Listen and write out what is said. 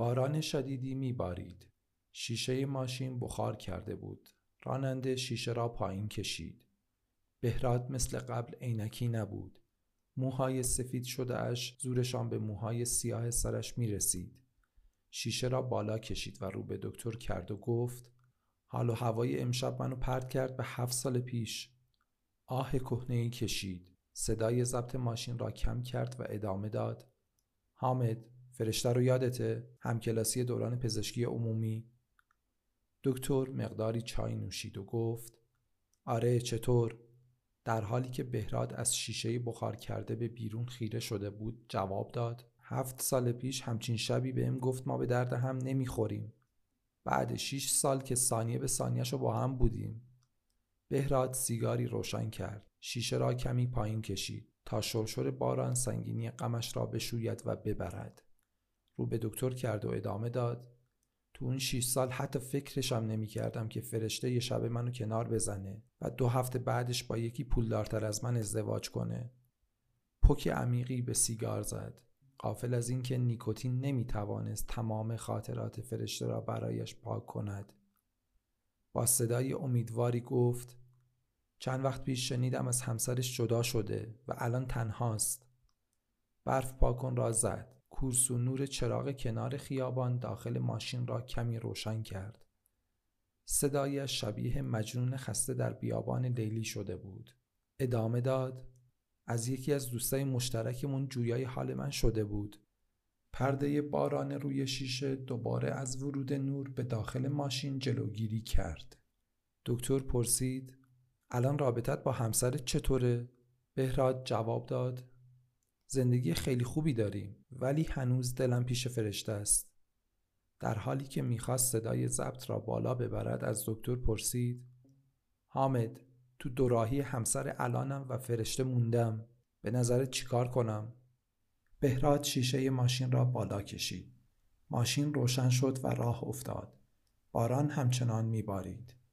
باران شدیدی میبارید. شیشه ماشین بخار کرده بود. راننده شیشه را پایین کشید. بهراد مثل قبل عینکی نبود. موهای سفید شده اش زورشان به موهای سیاه سرش می رسید. شیشه را بالا کشید و رو به دکتر کرد و گفت حال و هوای امشب منو پرد کرد به هفت سال پیش. آه کهنه کشید. صدای ضبط ماشین را کم کرد و ادامه داد. حامد فرشته رو یادته همکلاسی دوران پزشکی عمومی؟ دکتر مقداری چای نوشید و گفت آره چطور؟ در حالی که بهراد از شیشه بخار کرده به بیرون خیره شده بود جواب داد هفت سال پیش همچین شبی بهم گفت ما به درد هم نمی‌خوریم. بعد شیش سال که ثانیه به ثانیهش با هم بودیم. بهراد سیگاری روشن کرد. شیشه را کمی پایین کشید تا شرشر باران سنگینی غمش را بشوید و ببرد. رو به دکتر کرد و ادامه داد تو اون 6 سال حتی فکرشم نمی کردم که فرشته یه شب منو کنار بزنه و دو هفته بعدش با یکی پولدارتر از من ازدواج کنه. پک عمیقی به سیگار زد. قافل از اینکه نیکوتین نمی توانست تمام خاطرات فرشته را برایش پاک کند. با صدای امیدواری گفت چند وقت پیش شنیدم از همسرش جدا شده و الان تنهاست. برف پاکن را زد. کورس و نور چراغ کنار خیابان داخل ماشین را کمی روشن کرد. صدایش شبیه مجنون خسته در بیابان لیلی شده بود. ادامه داد از یکی از دوستای مشترکمون جویای حال من شده بود. پرده باران روی شیشه دوباره از ورود نور به داخل ماشین جلوگیری کرد. دکتر پرسید الان رابطت با همسرت چطوره؟ بهراد جواب داد زندگی خیلی خوبی داریم ولی هنوز دلم پیش فرشته است. در حالی که می‌خواست صدای ضبط را بالا ببرد از دکتر پرسید حامد تو دوراهی همسر الانم و فرشته موندم به نظرت چیکار کنم؟ بهراد شیشه ماشین را بالا کشید. ماشین روشن شد و راه افتاد. باران همچنان میبارید.